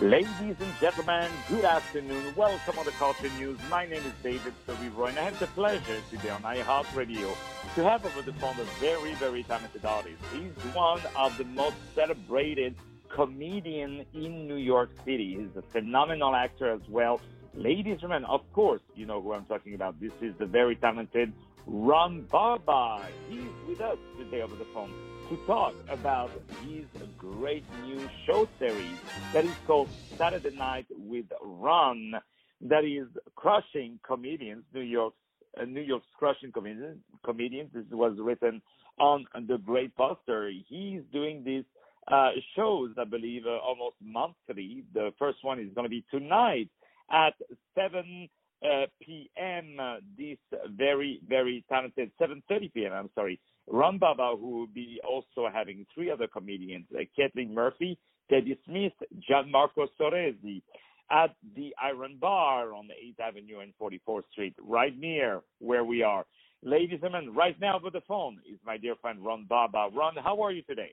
Ladies and gentlemen, good afternoon. Welcome on the Culture News. My name is David Serero, and I have the pleasure today on iHeartRadio to have over the phone a very, very talented artist. He's one of the most celebrated comedian in New York City. He's a phenomenal actor as well. Ladies and gentlemen, of course, you know who I'm talking about. This is the very talented Ron Barba. He's with us today over the phone to talk about his great new show series that is called Saturday Night with Ron, that is crushing comedians, New York's uh, New York's crushing comedians. Comedians. This was written on the great poster. He's doing these uh, shows, I believe, uh, almost monthly. The first one is going to be tonight at 7 uh, p.m. Uh, this very, very talented, 7.30 p.m., I'm sorry, Ron Barba, who will be also having three other comedians, like Kathleen Murphy, Teddy Smith, Gianmarco Soresi, at the Iron Bar on 8th Avenue and 44th Street, right near where we are. Ladies and gentlemen, right now over the phone is my dear friend Ron Barba. Ron, how are you today?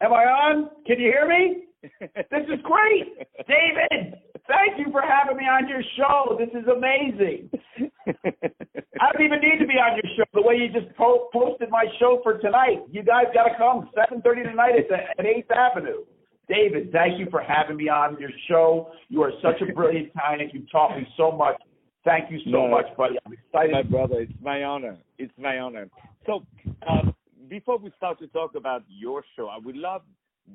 Am I on? Can you hear me? this is great. David, thank you for having me on your show. This is amazing. I don't even need to be on your show. The way you just po- posted my show for tonight, you guys got to come 7:30 tonight at, the, at 8th Avenue. David, thank you for having me on your show. You are such a brilliant talent. You taught me so much. Thank you so no, much, buddy. I'm excited. My brother, it's my honor. It's my honor. So, um, before we start to talk about your show, I would love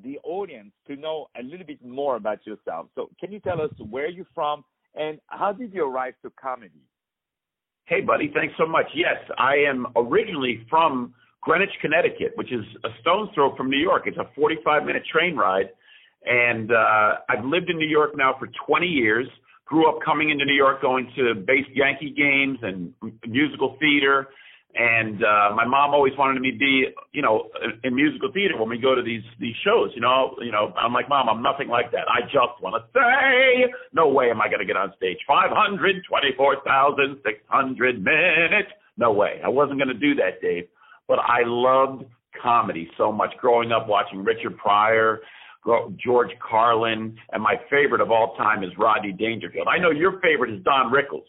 the audience to know a little bit more about yourself. So, can you tell us where you're from and how did you arrive to comedy? Hey, buddy, thanks so much. Yes, I am originally from Greenwich, Connecticut, which is a stone's throw from New York. It's a 45 minute train ride. And uh, I've lived in New York now for 20 years. Grew up coming into New York, going to base Yankee games and musical theater and uh, my mom always wanted me to be, you know, in musical theater when we go to these these shows. You know, you know, I'm like, mom, I'm nothing like that. I just want to say, no way am I going to get on stage. Five hundred twenty-four thousand six hundred minutes. No way. I wasn't going to do that, Dave. But I loved comedy so much. Growing up watching Richard Pryor. George Carlin, and my favorite of all time is Rodney Dangerfield. I know your favorite is Don Rickles.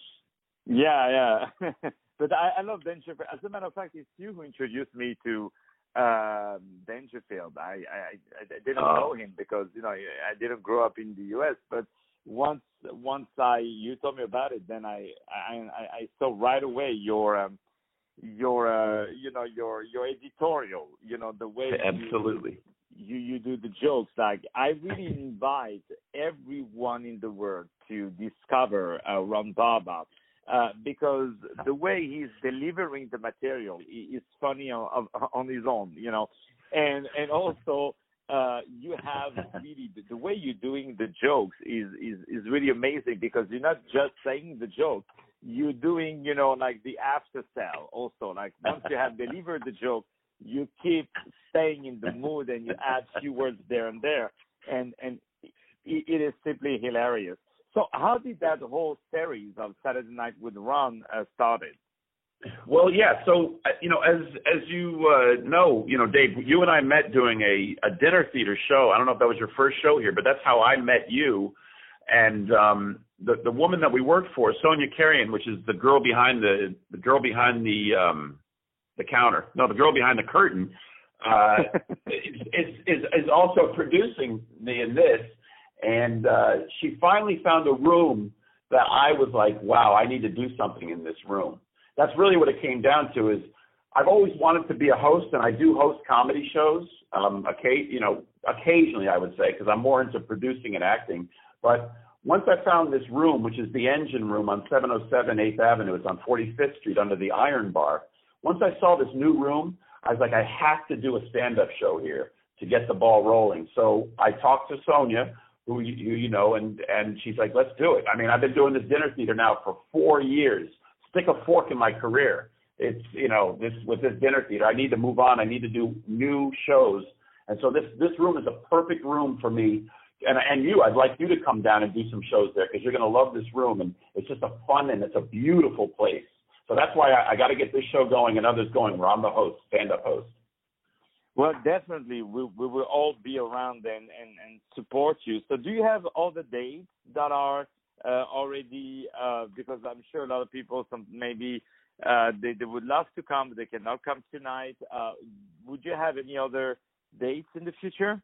Yeah, yeah. But I, I love Dangerfield. As a matter of fact, it's you who introduced me to um Dangerfield. I, I I didn't oh. know him because you know I didn't grow up in the U.S. But once once I you told me about it, then I I I saw right away your um your uh you know your your editorial. You know the way absolutely. You, you you do the jokes like I really invite everyone in the world to discover uh, Ron Barba uh, because the way he's delivering the material is funny on, on his own, you know, and and also uh, you have really the, way you're doing the jokes is is is really amazing because you're not just saying the joke, you're doing you know like the after sell also. Like once you have delivered the joke, you keep staying in the mood and you add few words there and there, and and it, it is simply hilarious. So how did that whole series of Saturday Night with Ron uh, started? Well, yeah. So uh, you know, as as you uh, know, you know, Dave, you and I met doing a a dinner theater show. I don't know if that was your first show here, but that's how I met you. And um, the the woman that we worked for, Sonia Carrion, which is the girl behind the the girl behind the um, the counter. No, the girl behind the curtain. Uh, is, is is is also producing me in this and uh, she finally found a room that I was like, wow, I need to do something in this room. That's really what it came down to. Is I've always wanted to be a host, and I do host comedy shows. Um, okay, you know, occasionally I would say because I'm more into producing and acting. But once I found this room, which is the Engine Room on 707 8th Avenue, it's on 45th Street under the Iron Bar. Once I saw this new room, I was like, I have to do a stand-up show here to get the ball rolling. So I talked to Sonia, who you, you know, and and she's like, let's do it. I mean, I've been doing this dinner theater now for four years. Stick a fork in my career. It's you know this with this dinner theater. I need to move on. I need to do new shows, and so this this room is a perfect room for me. And and you, I'd like you to come down and do some shows there because you're going to love this room, and it's just a fun and it's a beautiful place. So that's why I, I got to get this show going and others going. Where I'm the host, stand-up host. Well, definitely, we we will all be around and and and support you. So, do you have all the dates that are uh, already? Uh, because I'm sure a lot of people, some maybe uh, they they would love to come, but they cannot come tonight. Uh, would you have any other dates in the future?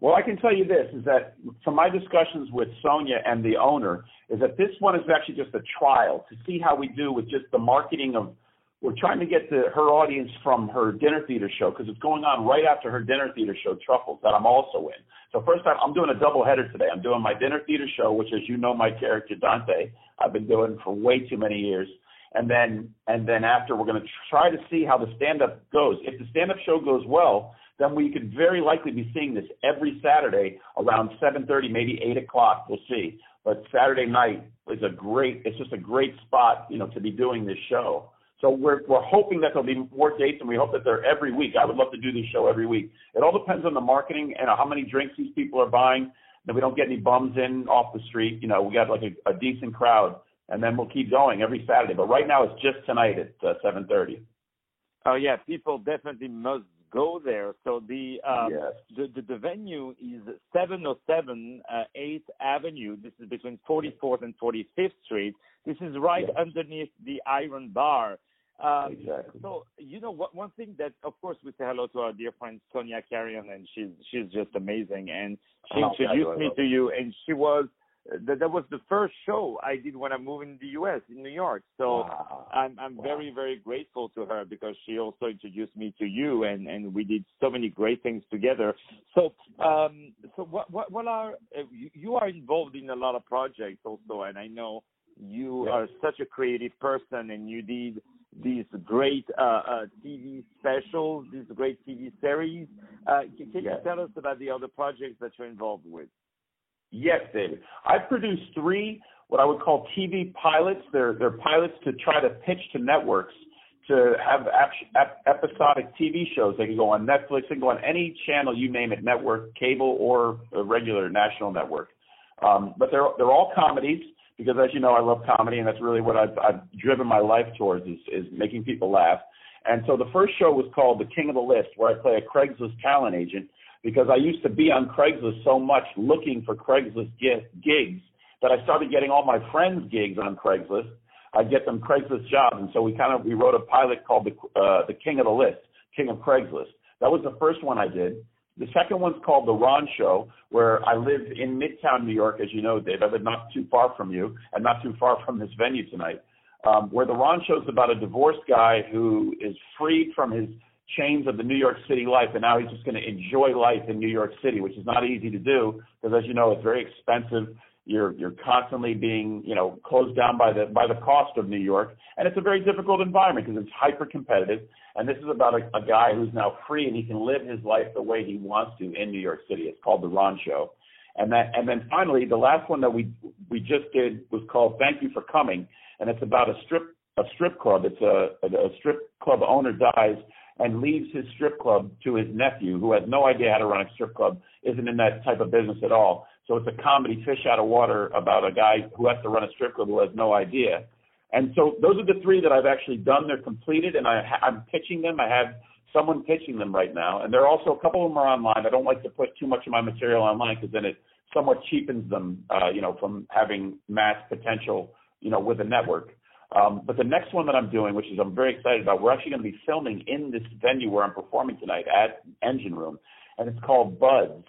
Well, I can tell you this is that from my discussions with Sonia and the owner, is that this one is actually just a trial to see how we do with just the marketing of. We're trying to get the, her audience from her dinner theater show because it's going on right after her dinner theater show, Truffles, that I'm also in. So first time I'm doing a double header today. I'm doing my dinner theater show, which, as you know, my character Dante, I've been doing for way too many years and then and then after we're going to try to see how the stand up goes. If the stand up show goes well, then we could very likely be seeing this every Saturday around 7:30, maybe 8 o'clock. We'll see. But Saturday night is a great. It's just a great spot, you know, to be doing this show. So we're we're hoping that there'll be more dates, and we hope that they're every week. I would love to do this show every week. It all depends on the marketing and how many drinks these people are buying. That we don't get any bums in off the street. You know, we got like a, a decent crowd, and then we'll keep going every Saturday. But right now, it's just tonight at uh, 7:30. Oh yeah, people definitely must go there. So the um, yes. the, the, the venue is 707 uh, 8th Avenue. This is between 44th and 45th Street. This is right yes. underneath the Iron Bar. Um, exactly. So you know what? One thing that, of course, we say hello to our dear friend Sonia Carrion, and she's she's just amazing. And she oh, introduced me to you, and she was that that was the first show I did when I moved in the U.S. in New York. So wow. I'm I'm wow. very very grateful to her because she also introduced me to you, and and we did so many great things together. So um so what what what are uh, you, you are involved in a lot of projects also, and I know you yes. are such a creative person, and you did these great uh, uh, TV specials, these great TV series. Uh, can, can yes. you tell us about the other projects that you're involved with? Yes, David. I've produced three what I would call TV pilots. They're they're pilots to try to pitch to networks to have ap- episodic TV shows. They can go on Netflix, they can go on any channel you name it, network, cable, or a regular national network. Um, but they're they're all comedies because, as you know, I love comedy, and that's really what I've, I've driven my life towards is is making people laugh. And so the first show was called The King of the List, where I play a Craigslist talent agent because I used to be on Craigslist so much looking for Craigslist gigs that I started getting all my friends gigs on Craigslist. I'd get them Craigslist jobs, and so we kind of we wrote a pilot called the uh, the King of the List, King of Craigslist. That was the first one I did. The second one's called The Ron Show, where I live in Midtown New York, as you know, Dave. I live not too far from you and not too far from this venue tonight. Um, where The Ron Show is about a divorced guy who is freed from his chains of the New York City life, and now he's just going to enjoy life in New York City, which is not easy to do because, as you know, it's very expensive. You're you're constantly being you know closed down by the by the cost of New York, and it's a very difficult environment because it's hyper competitive. And this is about a, a guy who's now free and he can live his life the way he wants to in New York City. It's called the Ron Show. And that and then finally the last one that we we just did was called Thank You for Coming, and it's about a strip a strip club. It's a, a, strip club owner dies and leaves his strip club to his nephew, who has no idea how to run a strip club, isn't in that type of business at all. So it's a comedy fish out of water about a guy who has to run a strip club who has no idea. And so those are the three that I've actually done. They're completed, and I, I'm pitching them. I have someone pitching them right now, and there are also a couple of them are online. I don't like to put too much of my material online because then it somewhat cheapens them, uh, you know, from having mass potential, you know, with a network. Um, but the next one that I'm doing, which is I'm very excited about, we're actually going to be filming in this venue where I'm performing tonight at Engine Room, and it's called Buds,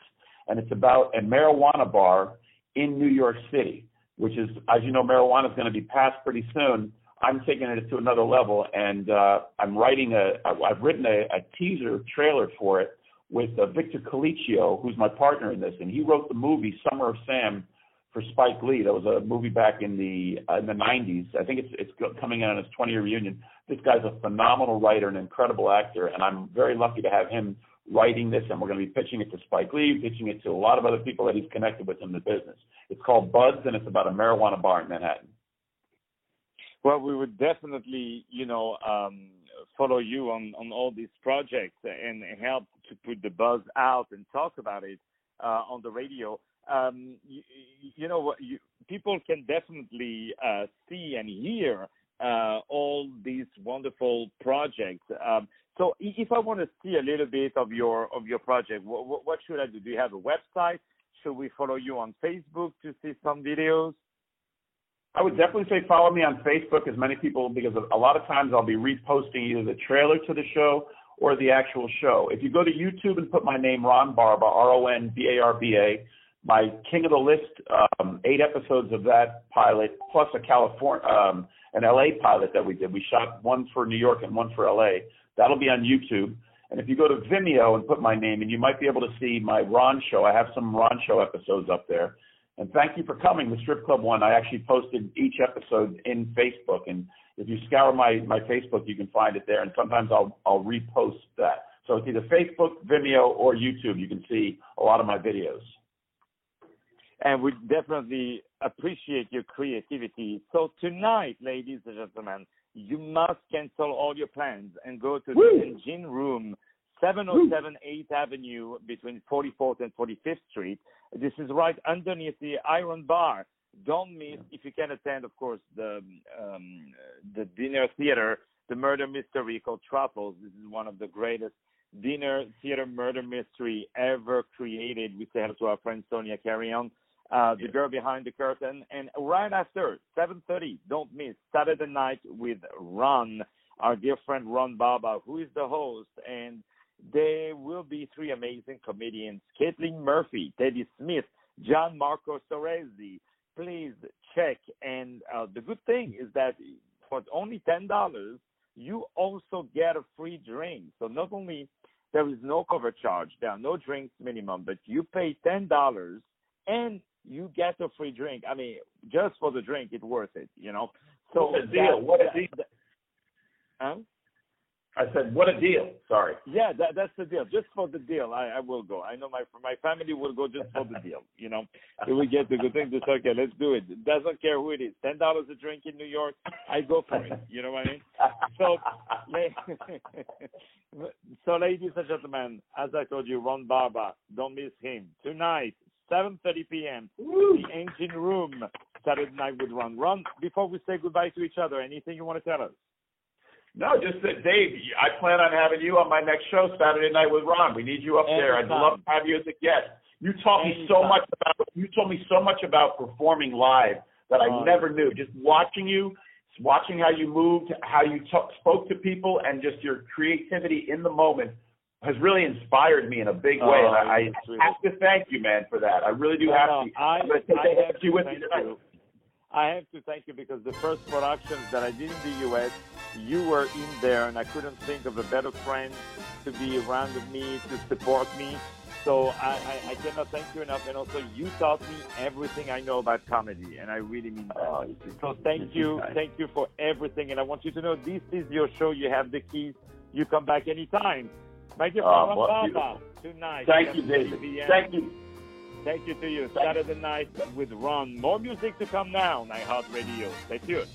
and it's about a marijuana bar in New York City, which is, as you know, marijuana is going to be passed pretty soon. I'm taking it to another level, and uh, I'm writing a, I've written a, a teaser trailer for it with uh, Victor Colicchio, who's my partner in this, and he wrote the movie Summer of Sam for Spike Lee. That was a movie back in the uh, in the 90s. I think it's it's coming in on its 20 year reunion. This guy's a phenomenal writer, an incredible actor, and I'm very lucky to have him writing this. And we're going to be pitching it to Spike Lee, pitching it to a lot of other people that he's connected with in the business. It's called Buds, and it's about a marijuana bar in Manhattan. Well, we would definitely, you know, um, follow you on on all these projects and help to put the buzz out and talk about it uh, on the radio um, you, you know, you, people can definitely uh, see and hear uh, all these wonderful projects. Um, So if I want to see a little bit of your of your project, what, what should I do? Do you have a website? Should we follow you on Facebook to see some videos? I would definitely say follow me on Facebook, as many people, because a lot of times I'll be reposting either the trailer to the show or the actual show. If you go to YouTube and put my name, Ron Barba, R O N B A R B A, my King of the List, um, eight episodes of that pilot, plus a California, um, an LA pilot that we did. We shot one for New York and one for LA. That'll be on YouTube. And if you go to Vimeo and put my name in, you might be able to see my Ron show. I have some Ron show episodes up there. And thank you for coming. The strip club one, I actually posted each episode in Facebook. And if you scour my, my Facebook, you can find it there. And sometimes I'll, I'll repost that. So it's either Facebook, Vimeo, or YouTube. You can see a lot of my videos. And we definitely appreciate your creativity. So tonight, ladies and gentlemen, you must cancel all your plans and go to Woo! the engine room 707 8th Avenue between 44th and 45th Street. This is right underneath the Iron Bar. Don't miss if you can attend, of course, the um, the dinner theater, the murder mystery called Truffles. This is one of the greatest dinner theater murder mystery ever created. We say hello to our friend Sonia Carrion, uh, the girl behind the curtain. And right after 7:30, don't miss Saturday night with Ron, our dear friend Ron Barba, who is the host and there will be three amazing comedians Caitlin Murphy, Teddy Smith, Gianmarco Soresi. Please check. And uh, the good thing is that for only $10, you also get a free drink. So not only there is no cover charge, there are no drinks minimum, but you pay $10 and you get a free drink. I mean, just for the drink, it's worth it, you know. So what a deal! What a deal! That, huh? I said, what a deal. Sorry. Yeah, that, that's the deal. Just for the deal, I, I will go. I know my my family will go just for the deal. You know, if we get the good thing, just okay, let's do it. Doesn't care who it is. Ten dollars a drink in New York, I go for it. You know what I mean? So, so ladies and gentlemen, as I told you, Ron Barba, don't miss him tonight, 7:30 p.m. The Engine Room, Saturday night with Ron. Ron, before we say goodbye to each other, anything you want to tell us? No, just that, Dave. I plan on having you on my next show Saturday night with Ron. We need you up Anytime. there. I'd love to have you as a guest. You taught Anytime. me so much about. You told me so much about performing live that I never knew. Just watching you, watching how you moved, how you talk, spoke to people, and just your creativity in the moment has really inspired me in a big way. Oh, and I, I have to thank you, man, for that. I really do have no, to. I, I, I have to thank you. I have to thank you because the first productions that I did in the U.S., you were in there, and I couldn't think of a better friend to be around me to support me. So I, I, I cannot thank you enough. And also, you taught me everything I know about comedy, and I really mean that. Oh, so thank you, nice. thank you for everything. And I want you to know this is your show. You have the keys. You come back anytime. My dear oh, well, tonight. Thank you, David. Thank you. Thank you to you. Saturday night with Ron. More music to come now on iHeartRadio. Stay tuned.